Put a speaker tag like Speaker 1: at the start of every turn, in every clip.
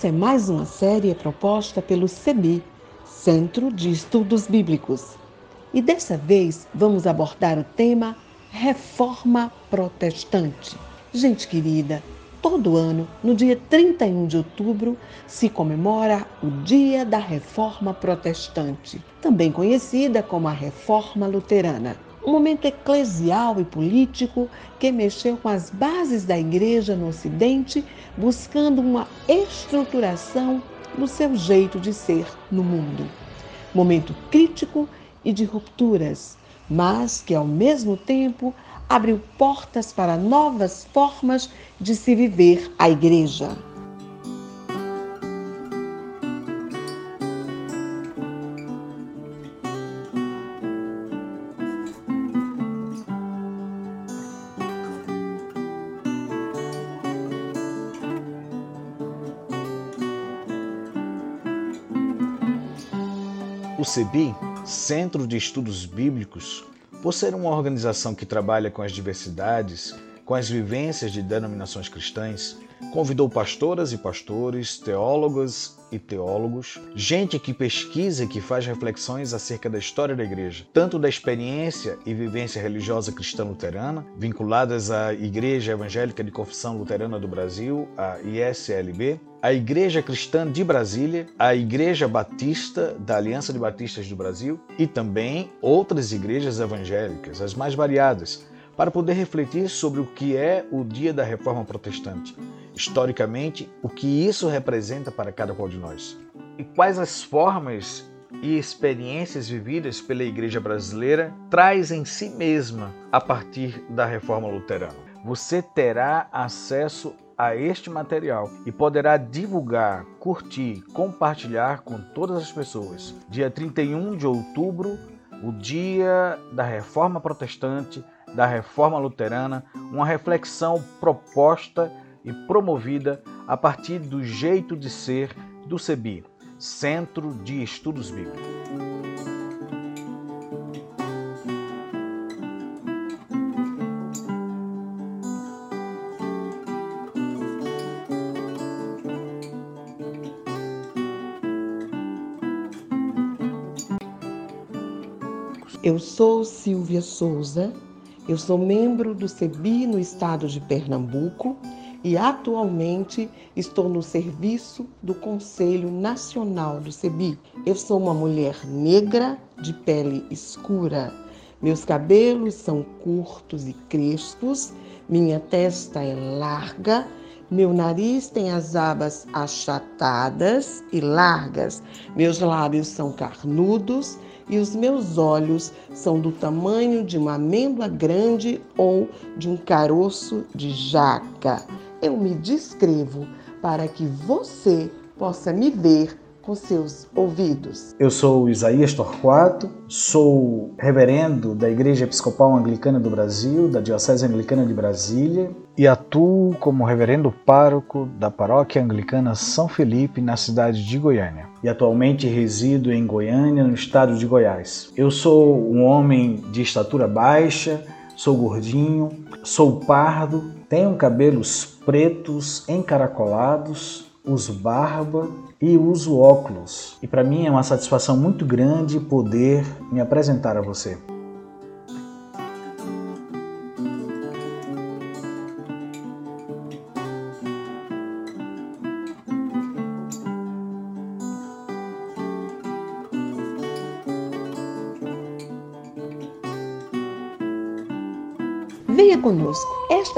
Speaker 1: Essa é mais uma série proposta pelo CEBI, Centro de Estudos Bíblicos. E dessa vez vamos abordar o tema Reforma Protestante. Gente querida, todo ano, no dia 31 de outubro, se comemora o Dia da Reforma Protestante, também conhecida como a Reforma Luterana um momento eclesial e político que mexeu com as bases da igreja no Ocidente, buscando uma estruturação do seu jeito de ser no mundo. Momento crítico e de rupturas, mas que ao mesmo tempo abriu portas para novas formas de se viver a igreja.
Speaker 2: CEBI, Centro de Estudos Bíblicos, por ser uma organização que trabalha com as diversidades, com as vivências de denominações cristãs, convidou pastoras e pastores, teólogas e teólogos, gente que pesquisa e que faz reflexões acerca da história da igreja, tanto da experiência e vivência religiosa cristã luterana, vinculadas à Igreja Evangélica de Confissão Luterana do Brasil, a ISLB, a Igreja Cristã de Brasília, a Igreja Batista da Aliança de Batistas do Brasil e também outras igrejas evangélicas, as mais variadas, para poder refletir sobre o que é o Dia da Reforma Protestante, historicamente, o que isso representa para cada qual de nós e quais as formas e experiências vividas pela Igreja brasileira traz em si mesma a partir da Reforma Luterana. Você terá acesso a este material e poderá divulgar, curtir, compartilhar com todas as pessoas. Dia 31 de outubro, o dia da Reforma Protestante, da Reforma Luterana, uma reflexão proposta e promovida a partir do jeito de ser do CEBI, Centro de Estudos Bíblicos.
Speaker 1: Eu sou Silvia Souza, eu sou membro do CEBI no estado de Pernambuco e atualmente estou no serviço do Conselho Nacional do CEBI. Eu sou uma mulher negra de pele escura. Meus cabelos são curtos e crespos, minha testa é larga, meu nariz tem as abas achatadas e largas, meus lábios são carnudos e os meus olhos são do tamanho de uma amêndoa grande ou de um caroço de jaca. Eu me descrevo para que você possa me ver com seus ouvidos.
Speaker 3: Eu sou Isaías Torquato, sou reverendo da Igreja Episcopal Anglicana do Brasil, da Diocese Anglicana de Brasília, e atuo como reverendo pároco da Paróquia Anglicana São Felipe, na cidade de Goiânia. E atualmente resido em Goiânia, no estado de Goiás. Eu sou um homem de estatura baixa, sou gordinho, sou pardo, tenho cabelos pretos encaracolados, uso barba e uso óculos. E para mim é uma satisfação muito grande poder me apresentar a você.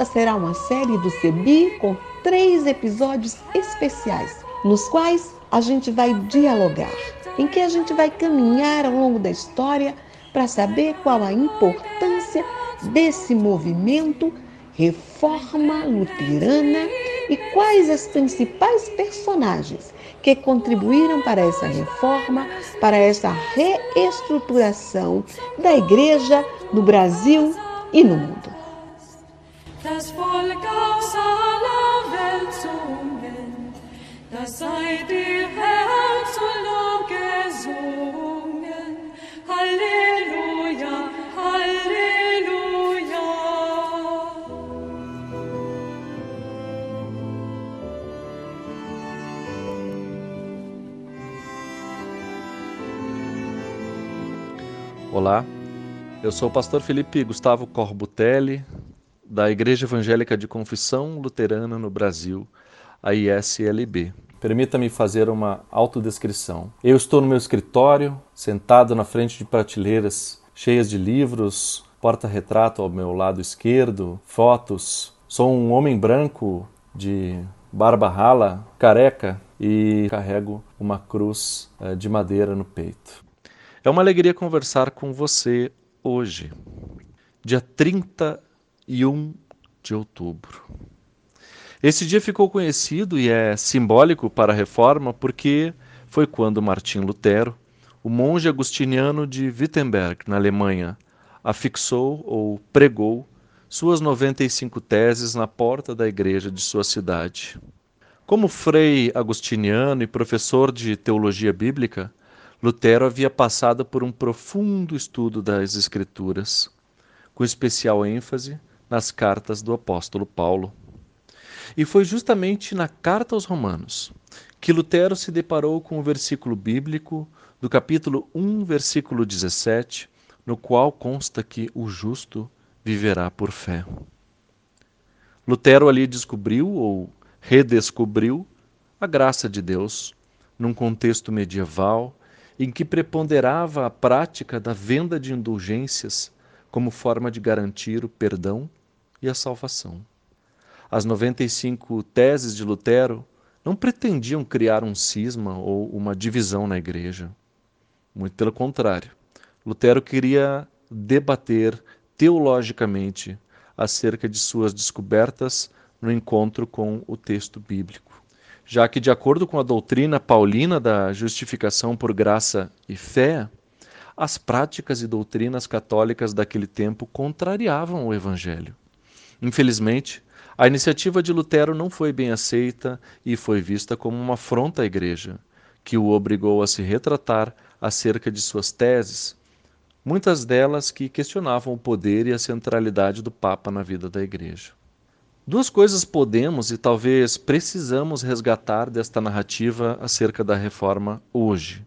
Speaker 1: Esta será uma série do CEBI com três episódios especiais, nos quais a gente vai dialogar, em que a gente vai caminhar ao longo da história para saber qual a importância desse movimento Reforma Luterana e quais as principais personagens que contribuíram para essa reforma, para essa reestruturação da igreja no Brasil e no mundo das Volk aus aller Welt zum das sei dir Herr zu Lob gesungen. Halleluja, Halleluja.
Speaker 4: Olá, eu sou o pastor Felipe Gustavo Corbutelli, da Igreja Evangélica de Confissão Luterana no Brasil, a ISLB. Permita-me fazer uma autodescrição. Eu estou no meu escritório, sentado na frente de prateleiras cheias de livros, porta-retrato ao meu lado esquerdo, fotos. Sou um homem branco de barba rala, careca e carrego uma cruz eh, de madeira no peito. É uma alegria conversar com você hoje, dia 31 de outubro. Esse dia ficou conhecido e é simbólico para a reforma porque foi quando Martim Lutero, o monge agustiniano de Wittenberg, na Alemanha, afixou ou pregou suas 95 teses na porta da igreja de sua cidade. Como frei agustiniano e professor de teologia bíblica, Lutero havia passado por um profundo estudo das Escrituras, com especial ênfase nas cartas do apóstolo Paulo. E foi justamente na carta aos Romanos que Lutero se deparou com o versículo bíblico do capítulo 1, versículo 17, no qual consta que o justo viverá por fé. Lutero ali descobriu ou redescobriu a graça de Deus num contexto medieval em que preponderava a prática da venda de indulgências como forma de garantir o perdão e a salvação. As 95 teses de Lutero não pretendiam criar um cisma ou uma divisão na igreja. Muito pelo contrário. Lutero queria debater teologicamente acerca de suas descobertas no encontro com o texto bíblico já que, de acordo com a doutrina paulina da justificação por graça e fé, as práticas e doutrinas católicas daquele tempo contrariavam o Evangelho. Infelizmente, a iniciativa de Lutero não foi bem aceita e foi vista como uma afronta à Igreja, que o obrigou a se retratar acerca de suas teses, muitas delas que questionavam o poder e a centralidade do Papa na vida da Igreja. Duas coisas podemos e talvez precisamos resgatar desta narrativa acerca da reforma hoje.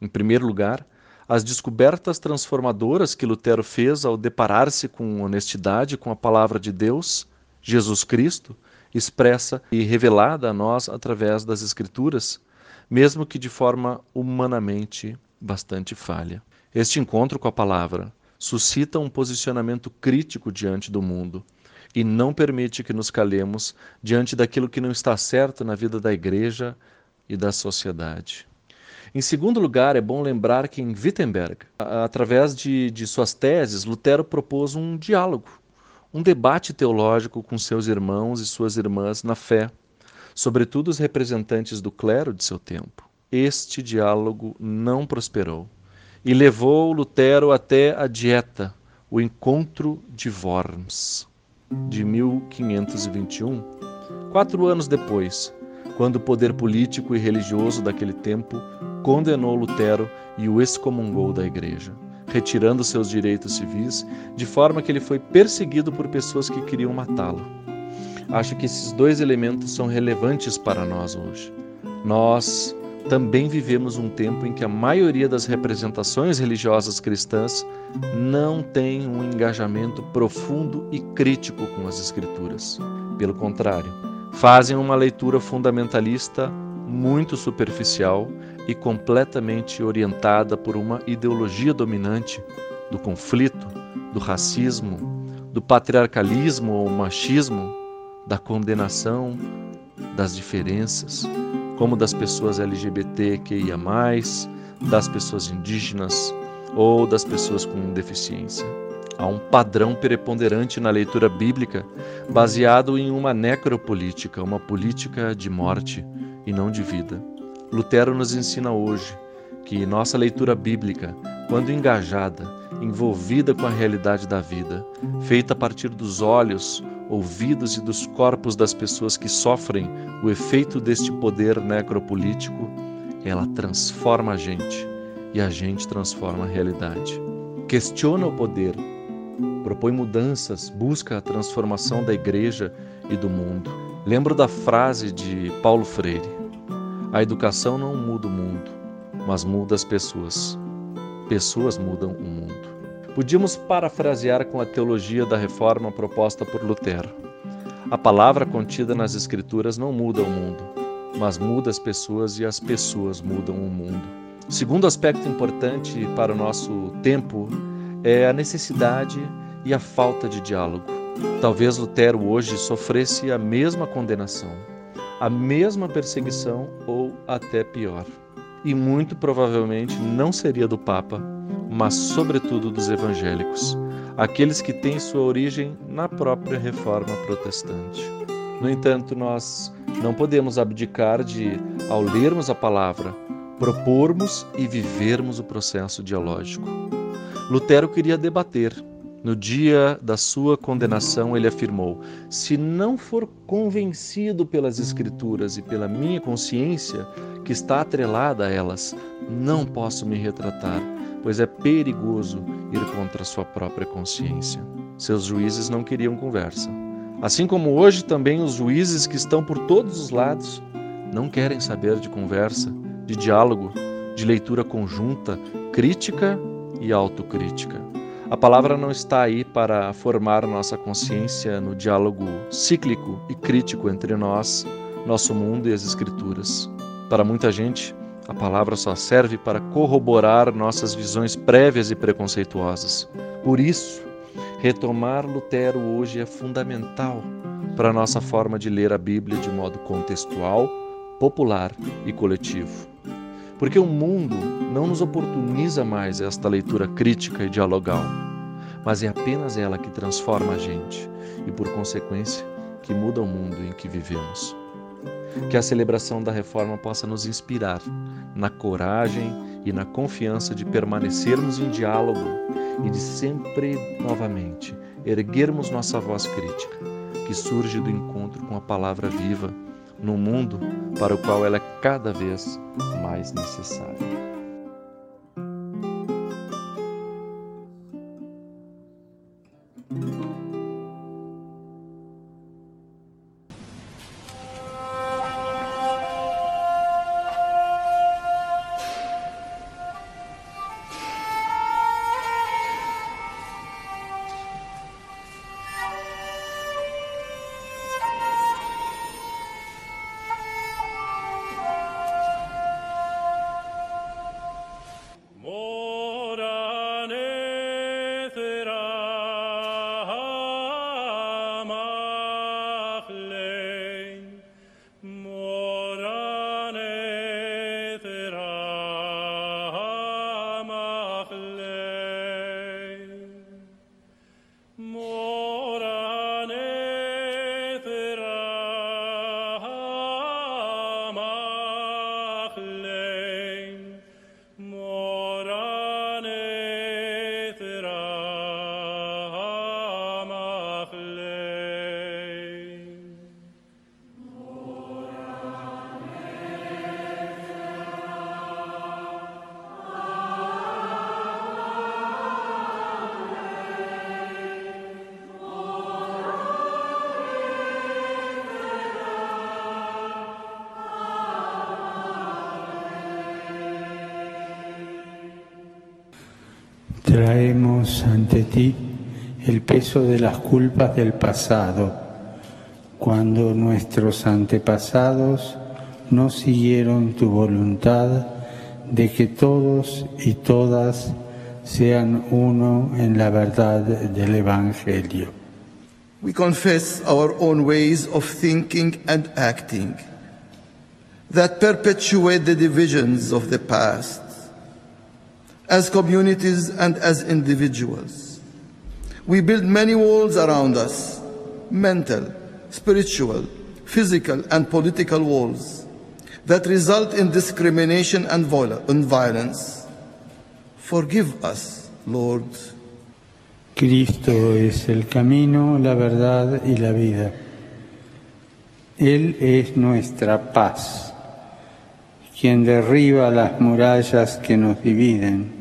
Speaker 4: Em primeiro lugar, as descobertas transformadoras que Lutero fez ao deparar-se com honestidade com a palavra de Deus, Jesus Cristo, expressa e revelada a nós através das Escrituras, mesmo que de forma humanamente bastante falha. Este encontro com a palavra suscita um posicionamento crítico diante do mundo e não permite que nos calemos diante daquilo que não está certo na vida da igreja e da sociedade. Em segundo lugar, é bom lembrar que em Wittenberg, através de, de suas teses, Lutero propôs um diálogo, um debate teológico com seus irmãos e suas irmãs na fé, sobretudo os representantes do clero de seu tempo. Este diálogo não prosperou e levou Lutero até a dieta, o encontro de Worms de 1521, quatro anos depois, quando o poder político e religioso daquele tempo condenou Lutero e o excomungou da igreja, retirando seus direitos civis, de forma que ele foi perseguido por pessoas que queriam matá-lo. Acho que esses dois elementos são relevantes para nós hoje. Nós também vivemos um tempo em que a maioria das representações religiosas cristãs não tem um engajamento profundo e crítico com as Escrituras. Pelo contrário, fazem uma leitura fundamentalista muito superficial e completamente orientada por uma ideologia dominante do conflito, do racismo, do patriarcalismo ou machismo, da condenação, das diferenças, como das pessoas LGBTQIA, das pessoas indígenas ou das pessoas com deficiência. Há um padrão preponderante na leitura bíblica baseado em uma necropolítica, uma política de morte e não de vida. Lutero nos ensina hoje que nossa leitura bíblica, quando engajada, envolvida com a realidade da vida, feita a partir dos olhos, ouvidos e dos corpos das pessoas que sofrem o efeito deste poder necropolítico, ela transforma a gente e a gente transforma a realidade. Questiona o poder, propõe mudanças, busca a transformação da igreja e do mundo. Lembro da frase de Paulo Freire: A educação não muda o mundo, mas muda as pessoas. Pessoas mudam o mundo. Podíamos parafrasear com a teologia da reforma proposta por Lutero. A palavra contida nas Escrituras não muda o mundo, mas muda as pessoas e as pessoas mudam o mundo. Segundo aspecto importante para o nosso tempo é a necessidade e a falta de diálogo. Talvez Lutero hoje sofresse a mesma condenação, a mesma perseguição ou até pior. E muito provavelmente não seria do Papa, mas sobretudo dos evangélicos, aqueles que têm sua origem na própria reforma protestante. No entanto, nós não podemos abdicar de, ao lermos a palavra, propormos e vivermos o processo dialógico. Lutero queria debater. No dia da sua condenação, ele afirmou: Se não for convencido pelas Escrituras e pela minha consciência, que está atrelada a elas, não posso me retratar pois é perigoso ir contra sua própria consciência. Seus juízes não queriam conversa. Assim como hoje também os juízes que estão por todos os lados não querem saber de conversa, de diálogo, de leitura conjunta, crítica e autocrítica. A palavra não está aí para formar nossa consciência no diálogo cíclico e crítico entre nós, nosso mundo e as Escrituras. Para muita gente, a palavra só serve para corroborar nossas visões prévias e preconceituosas. Por isso, retomar Lutero hoje é fundamental para nossa forma de ler a Bíblia de modo contextual, popular e coletivo. Porque o mundo não nos oportuniza mais esta leitura crítica e dialogal, mas é apenas ela que transforma a gente e, por consequência, que muda o mundo em que vivemos. Que a celebração da reforma possa nos inspirar na coragem e na confiança de permanecermos em diálogo e de sempre novamente erguermos nossa voz crítica, que surge do encontro com a palavra viva no mundo para o qual ela é cada vez mais necessária.
Speaker 5: Traemos ante ti el peso de las culpas del pasado, cuando nuestros antepasados no siguieron tu voluntad de que todos y todas sean uno en la verdad del Evangelio.
Speaker 6: We confess our own ways of thinking and acting that perpetuate the divisions of the past as communities and as individuals. We build many walls around us mental, spiritual, physical, and political walls that result in discrimination and violence. Forgive us, Lord.
Speaker 5: Cristo es el camino, la verdad y la vida. Él es nuestra paz, quien derriba las murallas que nos dividen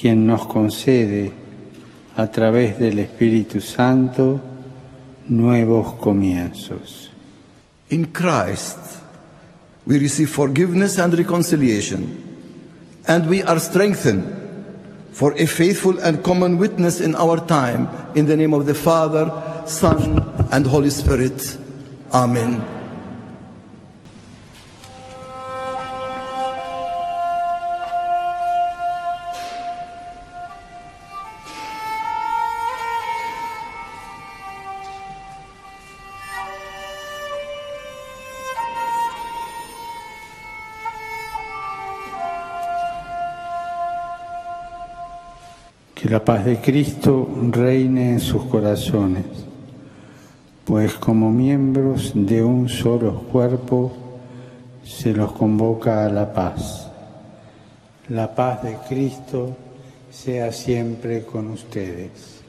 Speaker 5: quien nos concede a través del Espíritu Santo nuevos comienzos.
Speaker 6: In Christ, we receive forgiveness and reconciliation, and we are strengthened for a faithful and common witness in our time. In the name of the Father, Son, and Holy Spirit. Amen.
Speaker 5: La paz de Cristo reine en sus corazones, pues como miembros de un solo cuerpo se los convoca a la paz. La paz de Cristo sea siempre con ustedes.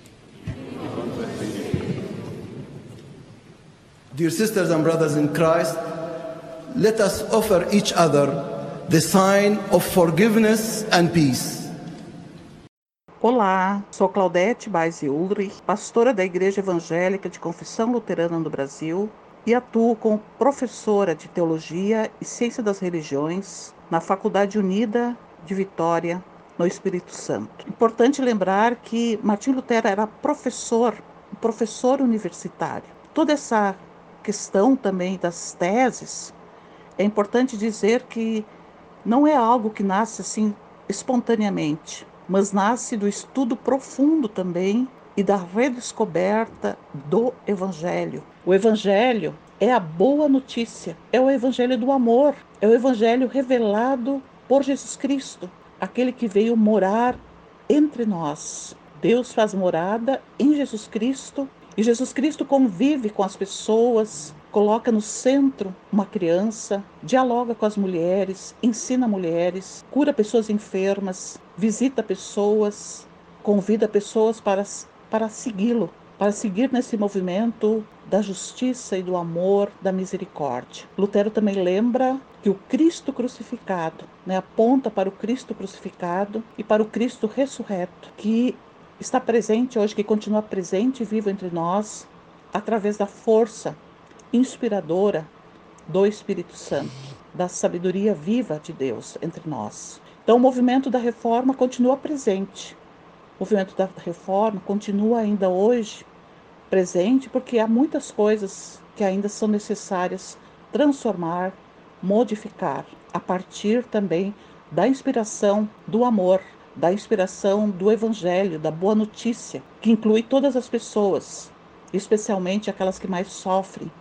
Speaker 6: Dear sisters and brothers in Christ, let us offer each other the sign of forgiveness and peace.
Speaker 7: Olá, sou Claudete Baez Ulrich, pastora da Igreja Evangélica de Confissão Luterana no Brasil e atuo como professora de Teologia e Ciência das Religiões na Faculdade Unida de Vitória, no Espírito Santo. Importante lembrar que Martim Lutero era professor, professor universitário. Toda essa questão também das teses, é importante dizer que não é algo que nasce assim espontaneamente mas nasce do estudo profundo também e da redescoberta do Evangelho. O Evangelho é a boa notícia, é o Evangelho do amor, é o Evangelho revelado por Jesus Cristo, aquele que veio morar entre nós. Deus faz morada em Jesus Cristo e Jesus Cristo convive com as pessoas, coloca no centro uma criança, dialoga com as mulheres, ensina mulheres, cura pessoas enfermas, visita pessoas, convida pessoas para, para segui-lo, para seguir nesse movimento da justiça e do amor, da misericórdia. Lutero também lembra que o Cristo crucificado né, aponta para o Cristo crucificado e para o Cristo ressurreto, que está presente hoje, que continua presente e vivo entre nós, através da força inspiradora do Espírito Santo, da sabedoria viva de Deus entre nós. Então, o movimento da reforma continua presente. O movimento da reforma continua ainda hoje presente porque há muitas coisas que ainda são necessárias transformar, modificar, a partir também da inspiração do amor, da inspiração do Evangelho, da boa notícia, que inclui todas as pessoas, especialmente aquelas que mais sofrem,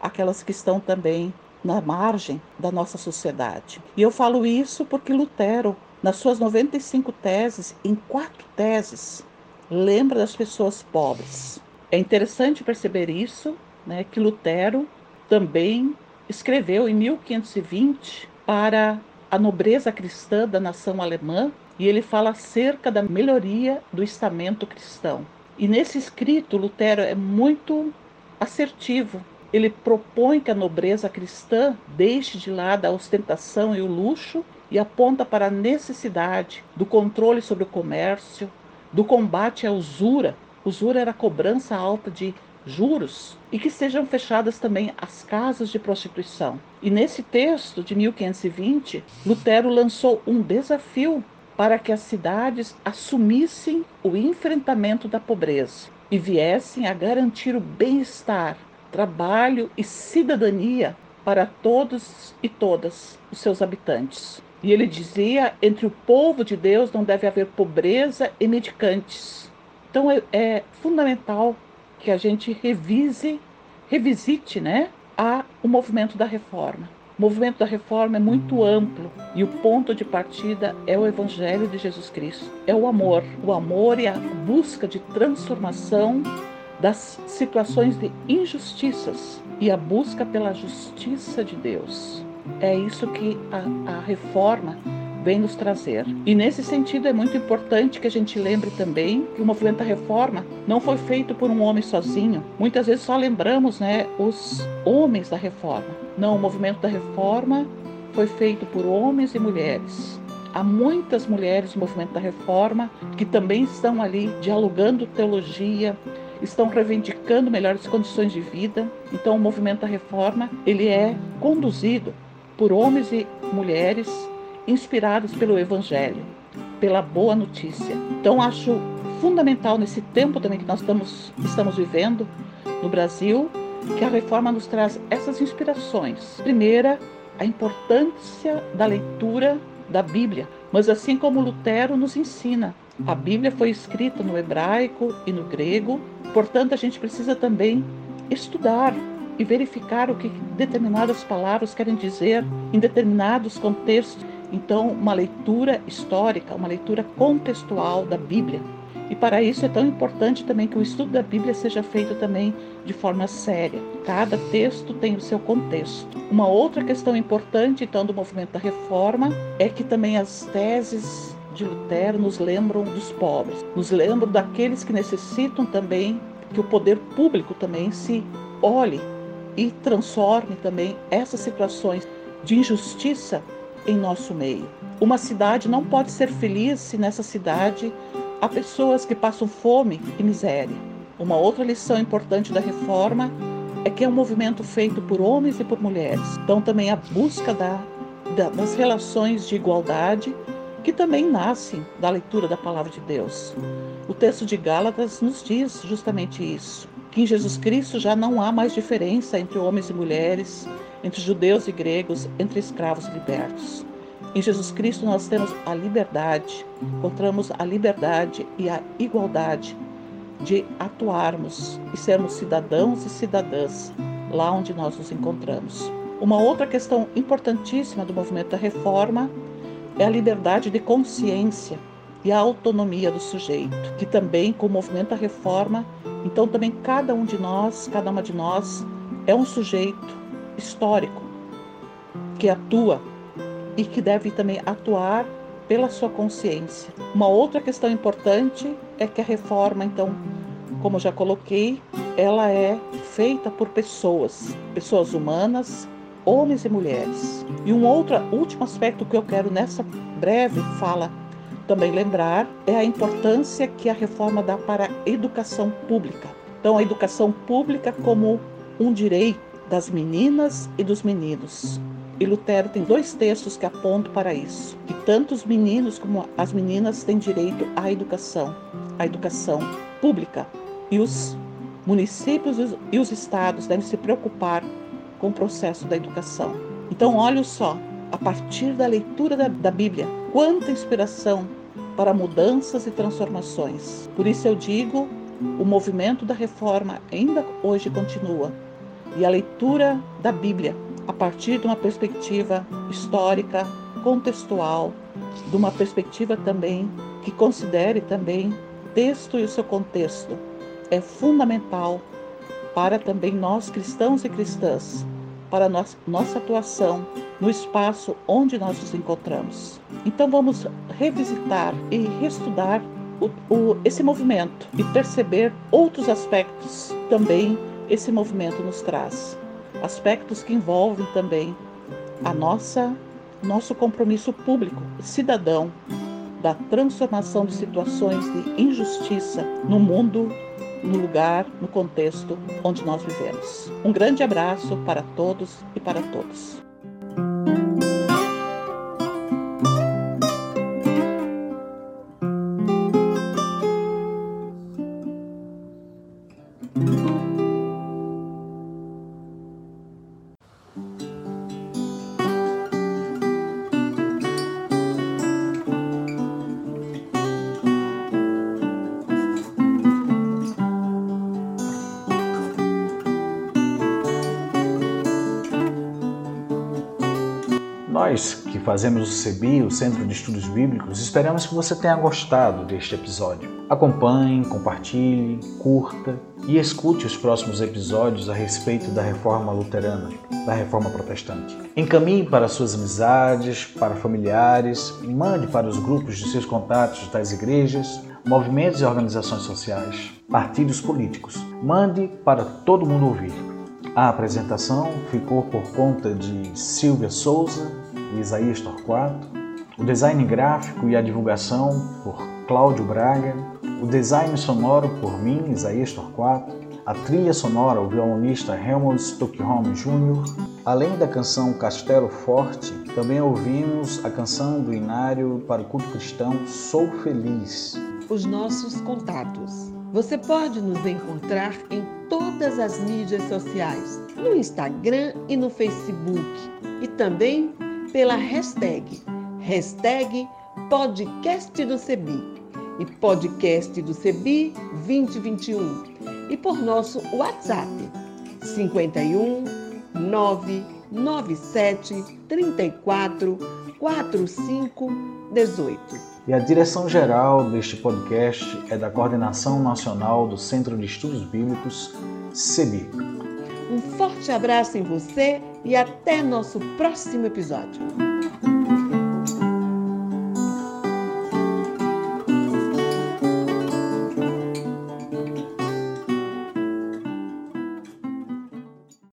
Speaker 7: aquelas que estão também na margem da nossa sociedade. E eu falo isso porque Lutero, nas suas 95 teses, em quatro teses, lembra das pessoas pobres. É interessante perceber isso, né, que Lutero também escreveu em 1520 para a nobreza cristã da nação alemã e ele fala acerca da melhoria do estamento cristão. E nesse escrito, Lutero é muito assertivo ele propõe que a nobreza cristã deixe de lado a ostentação e o luxo e aponta para a necessidade do controle sobre o comércio, do combate à usura. Usura era a cobrança alta de juros e que sejam fechadas também as casas de prostituição. E nesse texto de 1520, Lutero lançou um desafio para que as cidades assumissem o enfrentamento da pobreza e viessem a garantir o bem-estar trabalho e cidadania para todos e todas os seus habitantes. E ele dizia: entre o povo de Deus não deve haver pobreza e medicantes. Então é, é fundamental que a gente revise, revisite, né, a, o movimento da reforma. O movimento da reforma é muito amplo e o ponto de partida é o Evangelho de Jesus Cristo. É o amor, o amor e a busca de transformação das situações de injustiças e a busca pela justiça de Deus. É isso que a, a reforma vem nos trazer. E nesse sentido é muito importante que a gente lembre também que o movimento da reforma não foi feito por um homem sozinho. Muitas vezes só lembramos, né, os homens da reforma. Não, o movimento da reforma foi feito por homens e mulheres. Há muitas mulheres no movimento da reforma que também estão ali dialogando teologia, estão reivindicando melhores condições de vida. Então, o movimento da reforma ele é conduzido por homens e mulheres inspirados pelo Evangelho. pela boa notícia. Então acho fundamental nesse tempo também que nós estamos, estamos vivendo no Brasil, que a reforma nos traz essas inspirações. Primeira, a importância da leitura da Bíblia, mas assim como Lutero nos ensina, a Bíblia foi escrita no hebraico e no grego, portanto a gente precisa também estudar e verificar o que determinadas palavras querem dizer em determinados contextos. Então, uma leitura histórica, uma leitura contextual da Bíblia. E para isso é tão importante também que o estudo da Bíblia seja feito também de forma séria. Cada texto tem o seu contexto. Uma outra questão importante, então, do movimento da reforma é que também as teses de Lutero nos lembram dos pobres, nos lembram daqueles que necessitam também que o poder público também se olhe e transforme também essas situações de injustiça em nosso meio. Uma cidade não pode ser feliz se nessa cidade Há pessoas que passam fome e miséria. Uma outra lição importante da reforma é que é um movimento feito por homens e por mulheres. Então, também a busca da, da, das relações de igualdade, que também nascem da leitura da palavra de Deus. O texto de Gálatas nos diz justamente isso: que em Jesus Cristo já não há mais diferença entre homens e mulheres, entre judeus e gregos, entre escravos e libertos. Em Jesus Cristo nós temos a liberdade, encontramos a liberdade e a igualdade de atuarmos e sermos cidadãos e cidadãs lá onde nós nos encontramos. Uma outra questão importantíssima do movimento da reforma é a liberdade de consciência e a autonomia do sujeito, que também com o movimento da reforma, então também cada um de nós, cada uma de nós é um sujeito histórico que atua e que deve também atuar pela sua consciência. Uma outra questão importante é que a reforma, então, como já coloquei, ela é feita por pessoas, pessoas humanas, homens e mulheres. E um outro último aspecto que eu quero nessa breve fala também lembrar é a importância que a reforma dá para a educação pública. Então, a educação pública como um direito das meninas e dos meninos. E Lutero tem dois textos que apontam para isso, que tanto os meninos como as meninas têm direito à educação, à educação pública. E os municípios e os estados devem se preocupar com o processo da educação. Então, olha só, a partir da leitura da, da Bíblia, quanta inspiração para mudanças e transformações. Por isso eu digo, o movimento da reforma ainda hoje continua. E a leitura da Bíblia a partir de uma perspectiva histórica, contextual, de uma perspectiva também que considere também texto e o seu contexto. É fundamental para também nós cristãos e cristãs, para nossa atuação no espaço onde nós nos encontramos. Então vamos revisitar e reestudar o, o, esse movimento e perceber outros aspectos também esse movimento nos traz aspectos que envolvem também a nossa nosso compromisso público, cidadão, da transformação de situações de injustiça no mundo, no lugar, no contexto onde nós vivemos. Um grande abraço para todos e para todas.
Speaker 2: Fazemos o CEBI, o Centro de Estudos Bíblicos, esperamos que você tenha gostado deste episódio. Acompanhe, compartilhe, curta e escute os próximos episódios a respeito da reforma luterana, da reforma protestante. Encaminhe para suas amizades, para familiares, mande para os grupos de seus contatos das igrejas, movimentos e organizações sociais, partidos políticos. Mande para todo mundo ouvir. A apresentação ficou por conta de Silvia Souza, e Isaías Torquato, o design gráfico e a divulgação por Cláudio Braga, o design sonoro por mim, Isaías Torquato, a trilha sonora, o violonista Helmut Stockholm Jr., além da canção Castelo Forte, também ouvimos a canção do Inário para o culto cristão Sou Feliz.
Speaker 1: Os nossos contatos. Você pode nos encontrar em todas as mídias sociais, no Instagram e no Facebook, e também pela hashtag, hashtag podcast do CEBI e podcast do CEBI 2021 e por nosso WhatsApp 51 997 34 45 18.
Speaker 2: E a direção geral deste podcast é da Coordenação Nacional do Centro de Estudos Bíblicos, CEBI.
Speaker 1: Forte abraço em você e até nosso próximo episódio.